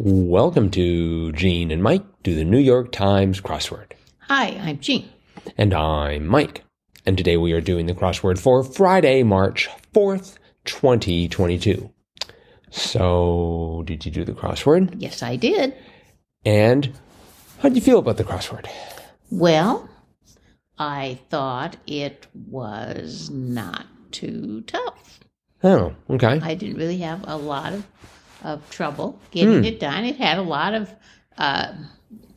Welcome to Jean and Mike do the New York Times crossword. Hi, I'm Jean. And I'm Mike. And today we are doing the crossword for Friday, March 4th, 2022. So, did you do the crossword? Yes, I did. And how did you feel about the crossword? Well, I thought it was not too tough. Oh, okay. I didn't really have a lot of, of trouble getting Hmm. it done. It had a lot of uh,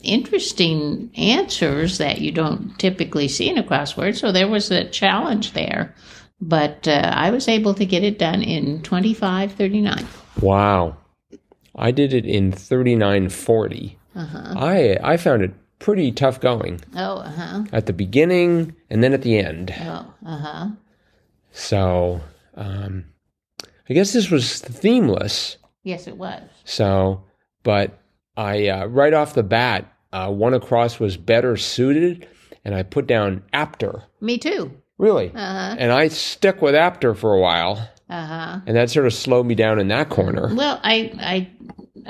interesting answers that you don't typically see in a crossword, so there was a challenge there. But uh, I was able to get it done in 2539. Wow. I did it in 3940. Uh-huh. I I found it pretty tough going Oh, uh-huh. at the beginning and then at the end. Oh, uh-huh. So, um, I guess this was themeless. Yes, it was. So, but I uh, right off the bat, uh, one across was better suited, and I put down apter. Me too. Really, Uh-huh. and I stuck with apter for a while, Uh-huh. and that sort of slowed me down in that corner. Well, I I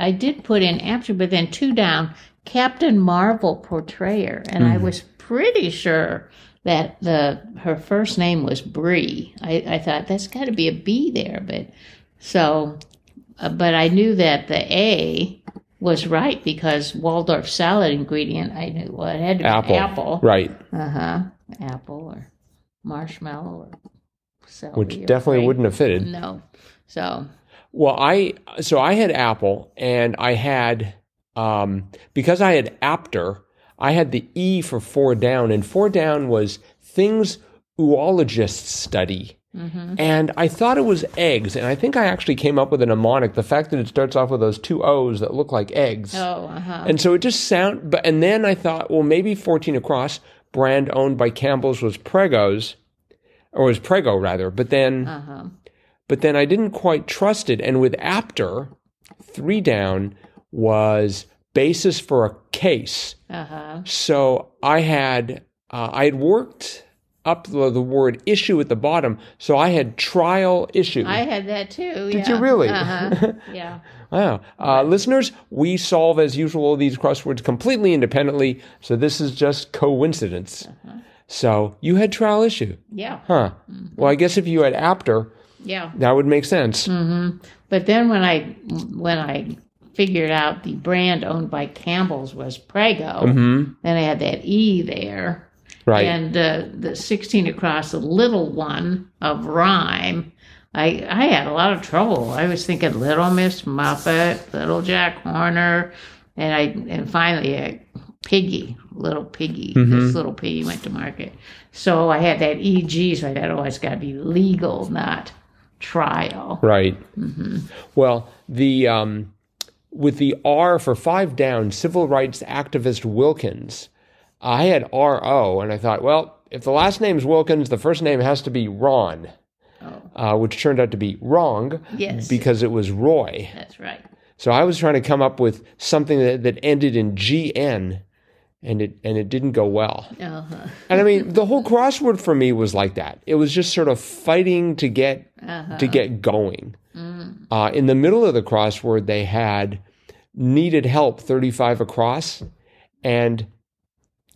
I did put in after, but then two down, Captain Marvel portrayer, and I was pretty sure that the her first name was Bree. I, I thought that's got to be a B there, but so, but I knew that the A was right because Waldorf salad ingredient. I knew well it had to be Apple, apple. right? Uh huh. Apple or marshmallow or celery. Which definitely grape. wouldn't have fitted. No. So Well, I so I had apple, and I had um, because I had apter, I had the E for four down, and four down was things oologists study. And I thought it was eggs, and I think I actually came up with a mnemonic. The fact that it starts off with those two O's that look like eggs, oh uh huh. and so it just sound. But and then I thought, well, maybe fourteen across, brand owned by Campbell's was Prego's, or was Prego rather. But then Uh huh. but then I didn't quite trust it. And with Apter, three down was basis for a case. Uh huh. So I had uh, I had worked up the, the word issue at the bottom, so I had trial issue. I had that too. Did you really? Uh-huh. yeah. Wow. Uh, listeners, we solve as usual these crosswords completely independently, so this is just coincidence. So you had trial issue, Yeah. huh? Well, I guess if you had Apter, Yeah. that would make sense. But then when I when I figured out the brand owned by Campbell's was Prego, hmm then I had that E there. Right. And uh, the 16 across the little one of rhyme. I, I had a lot of trouble. I was thinking Little Miss Muffet, Little Jack Horner, and I and finally uh, Piggy, Little Piggy. This little piggy went to market. So I had that EG, so I thought, oh, it's got to be legal, not trial. Right. Well, the um, with the R for five down, civil rights activist Wilkins, I had R O, and I thought, well, if the last name's Wilkins, the first name has to be Ron, Oh, uh, which turned out to be wrong yes, because it was Roy. that's right. So I was trying to come up with something that, that ended in G N, and it and it didn't go well. Uh-huh. And I mean, the whole crossword for me was like that. It was just sort of fighting to get Uh-huh. to get going. Uh, in the middle of the crossword, they had needed help 35 across. And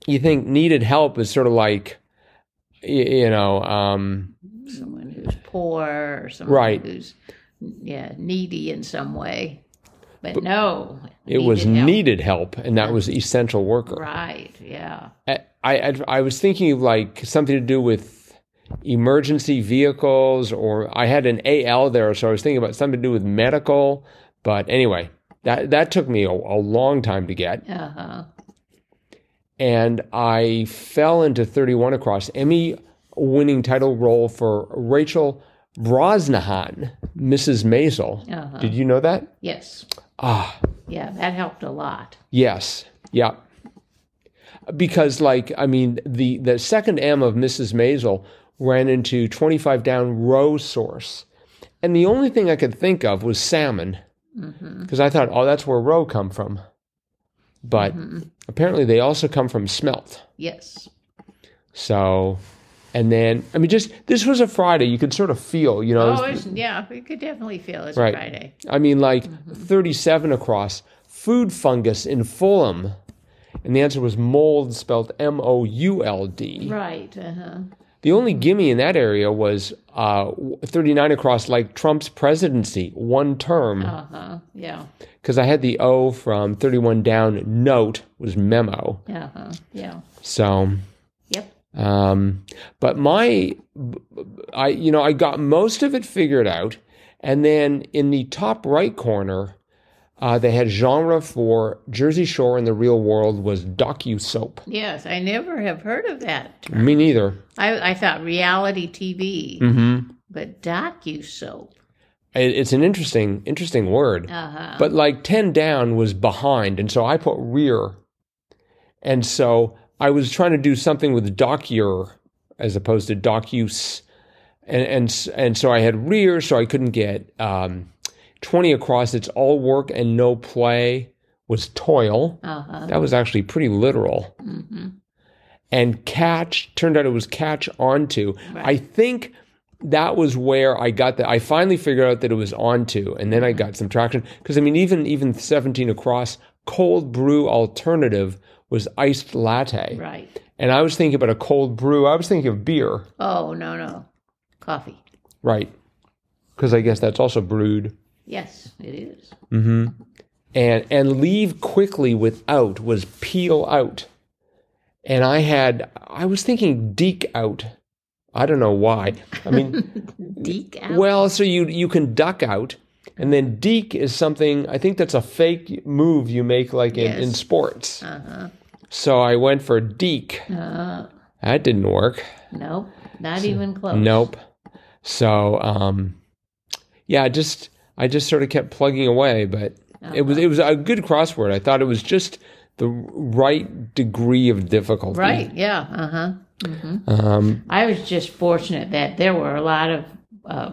you think needed help is sort of like, y- you know, um, Someone who's poor or someone Right. who's yeah needy in some way. But, no, it was help. needed help, and that was essential worker. Right. Yeah. I, I, I was thinking of like something to do with emergency vehicles, or I had an AL there, so I was thinking about something to do with medical. But anyway, that, that took me a, a long time to get. Uh huh. And I fell into 31 across Emmy winning title role for Rachel Brosnahan, Mrs. Maisel. Uh-huh. Did you know that? Yes. Ah, Yeah, that helped a lot. yes. Yeah. Because like I mean the the second M of Mrs. Maisel ran into 25 down row source. And the only thing I could think of was salmon. Because I thought, oh, that's where roe come from. But apparently they also come from smelt. Yes. So, and then, I mean, just this was a Friday. You could sort of feel, you know, Oh, it's, yeah, we could definitely feel it's Right. Friday. I mean, like 37 across, food fungus in Fulham? And the answer was mold, spelled M O U L D. Right. Uh-huh. The only gimme in that area was uh, 39 across, like Trump's presidency, one term. Uh-huh. Yeah. Because I had the O from 31 down, note was memo. Uh-huh. Yeah. So, Yep. um, but my, I, you know, I got most of it figured out. And then in the top right corner, uh, they had genre for Jersey Shore in the real world was docu soap. Yes, I never have heard of that. Me neither. I, I thought reality TV, Mm-hmm. but docu soap. It, it's an interesting, interesting word. Uh-huh. But like 10 down was behind. And so I put rear. And so I was trying to do something with docure as opposed to docuse. And, and, and so I had rear, so I couldn't get um, 20 across. It's all work and no play was toil. uh-huh. That was actually pretty literal. hmm And catch, turned out it was catch onto. Right. I think that was where I got that. I finally figured out that it was onto, and then I got some traction. Because I mean, even even 17 across, cold brew alternative was iced latte. Right. And I was thinking about a cold brew. I was thinking of beer, Oh, no, no. Coffee. right? Because I guess that's also brewed. Yes, it is. Mm-hmm. And and leave quickly without was peel out. And I had I was thinking deke out. I don't know why. I mean, Deke out. well, so you you can duck out, and then deke is something. I think that's a fake move you make, like in, in sports. Uh-huh. So I went for deke. Uh, That didn't work. nope. Not even close. Nope. So um, yeah, just I just sort of kept plugging away, but it was it was a good crossword. I thought it was just the right degree of difficulty. Right. Yeah. Uh-huh. Um, I was just fortunate that there were a lot of uh,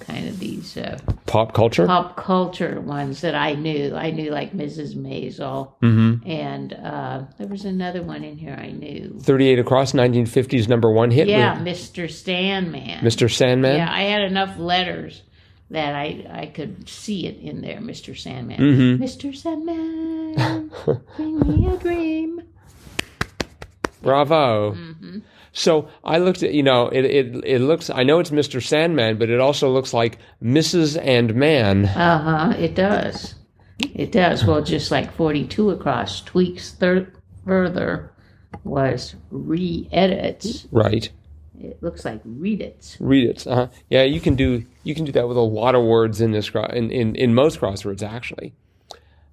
kind of these uh, pop culture. pop culture ones that I knew. I knew like Mrs. Maisel, Mm-hmm. and uh, there was another one in here I knew. 38 across 1950s number one hit. Yeah, with Mr. Sandman. Mr. Sandman. Yeah, I had enough letters that I I could see it in there, Mr. Sandman. Mhm. Mr. Sandman, bring me a dream. Bravo. hmm So I looked at, you know, it, it, it looks, I know it's Mr. Sandman, but it also looks like Mrs. and Man. Uh huh. It does. It does. Well, just like 42 across, tweaks thir- further was re edits. Right. It looks like read it. Read it. Uh-huh. Yeah, you can do, you can do that with a lot of words in this, in, in, in most crosswords, actually.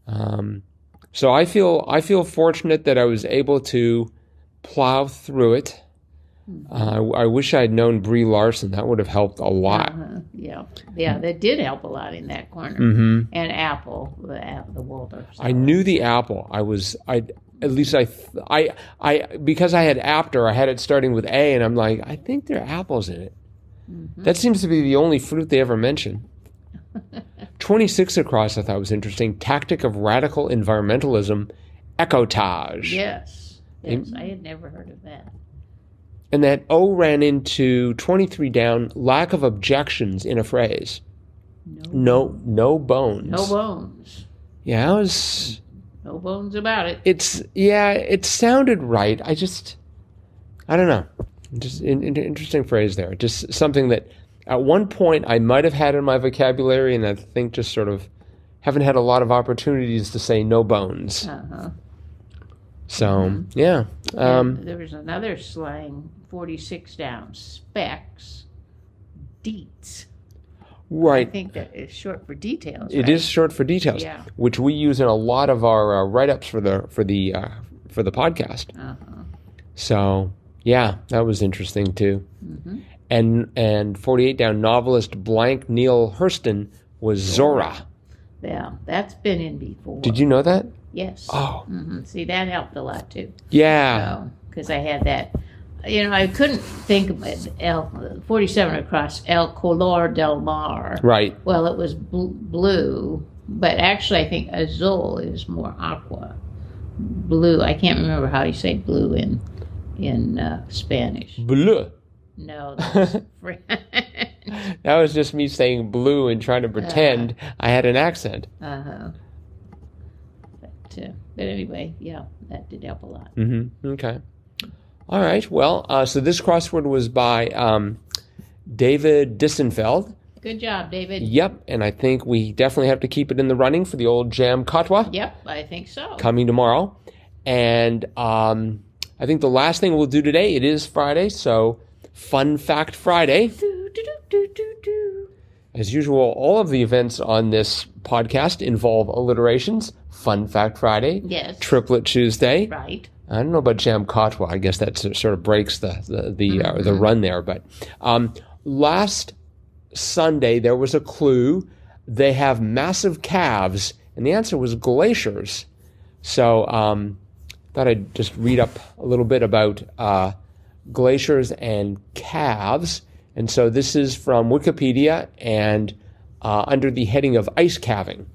Um, so I feel, I feel fortunate that I was able to plow through it. Uh, I, I wish I'd known Brie Larson. That would have helped a lot. Uh-huh. Yeah. Yeah, that did help a lot in that corner. hmm And Apple, the, the Walter. I knew the apple. I was I at least I I I because I had after I had it starting with A and I'm like I think there are apples in it. Mm-hmm. That seems to be the only fruit they ever mention. 26 across I thought was interesting. Tactic of radical environmentalism, ecotage. Yes. Yes. I had never heard of that. And that O ran into 23 down, lack of objections in a phrase. No, No no bones. no bones. yeah, that was No bones about it. it's yeah it sounded right i just i don't know just an, an interesting phrase there just something that at one point i might have had in my vocabulary and i think just sort of haven't had a lot of opportunities to say no bones Uh-huh. so yeah um, there was another slang, 46 down, specs, deets. I right think that is short for details. it right? is short for details Yeah. which we use in a lot of our uh, write-ups for the for the uh, for the podcast Uh-huh. so yeah that was interesting too hmm and and 48 down novelist blank neil hurston was zora Yeah, that's been in before. did you know that Yes. oh hmm See, that helped a lot too. yeah Because I had that. You know, I couldn't think of it. El, 47 across El Color del Mar. right Well, it was bl- blue, but actually, I think azul is more aqua. Blue. I can't remember how you say blue in in uh, Spanish. bleu No, that's that was just me saying blue and trying to pretend i had an accent uh-huh. To, but anyway, yeah, that did help a lot. Mm-hmm. Okay. All right. Well, uh, so this crossword was by um, David Distenfeld. Good job, David. Yep. And I think we definitely have to keep it in the running for the old Jam Katwa Yep, I think so. coming tomorrow. And um, I think the last thing we'll do today, it is Friday, so Fun Fact Friday. Do, do, do, do, do, do. As usual, all of the events on this podcast involve alliterations. Fun Fact Friday, Yes. Triplet Tuesday. Right. I don't know about Jam Katwa. I guess that sort of breaks the the the, uh, the run there. But um, last Sunday there was a clue. They have massive calves, and the answer was glaciers. So um, thought I'd just read up a little bit about uh, glaciers and calves. And so this is from Wikipedia and uh, under the heading of ice calving.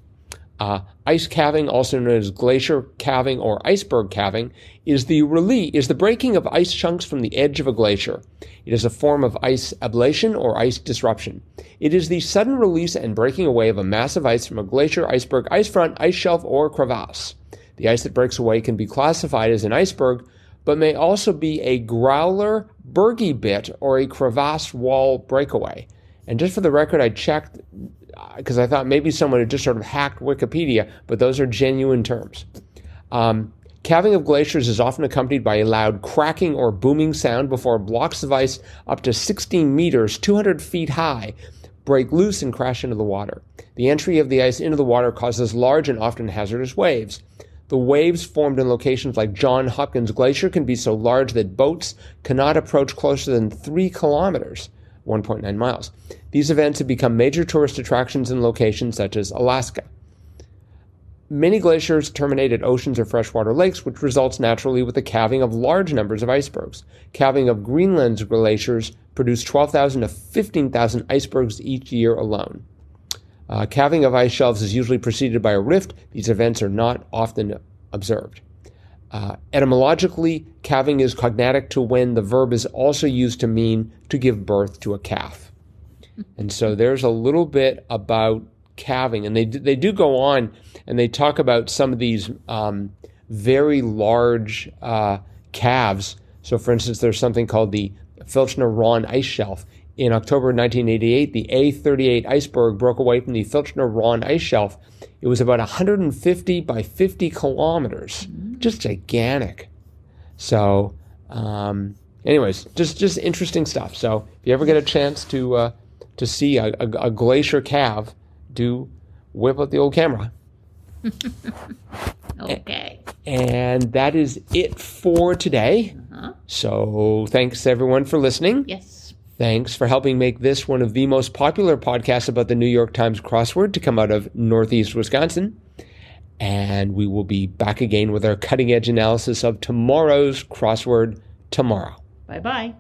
Uh, ice calving, also known as glacier calving or iceberg calving, is the release is the breaking of ice chunks from the edge of a glacier. It is a form of ice ablation or ice disruption. It is the sudden release and breaking away of a mass of ice from a glacier, iceberg, ice front, ice shelf, or crevasse. The ice that breaks away can be classified as an iceberg, but may also be a growler, bergy bit, or a crevasse wall breakaway. And just for the record, I checked because I thought maybe someone had just sort of hacked Wikipedia, but those are genuine terms. Um, calving of glaciers is often accompanied by a loud cracking or booming sound before blocks of ice up to 16 meters, 200 feet high, break loose and crash into the water. The entry of the ice into the water causes large and often hazardous waves. The waves formed in locations like John Hopkins Glacier can be so large that boats cannot approach closer than three kilometers, 1.9 miles. These events have become major tourist attractions in locations such as Alaska. Many glaciers terminate at oceans or freshwater lakes, which results naturally with the calving of large numbers of icebergs. Calving of Greenland's glaciers produce 12,000 to 15,000 icebergs each year alone. Uh, calving of ice shelves is usually preceded by a rift. These events are not often observed. Uh, etymologically, calving is cognatic to when the verb is also used to mean to give birth to a calf. And so there's a little bit about calving, and they they do go on and they talk about some of these um, very large uh, calves. So, for instance, there's something called the Filchner Ronne ice shelf. In October 1988, the A38 iceberg broke away from the Filchner Ronne ice shelf. It was about 150 by 50 kilometers, just gigantic. So, um, anyways, just just interesting stuff. So, if you ever get a chance to uh, to see a, a, a glacier calf, do whip out the old camera. Okay. And that is it for today. Uh-huh. So, thanks everyone for listening. Yes. Thanks for helping make this one of the most popular podcasts about the New York Times crossword to come out of Northeast Wisconsin. And we will be back again with our cutting edge analysis of tomorrow's crossword tomorrow. Bye bye.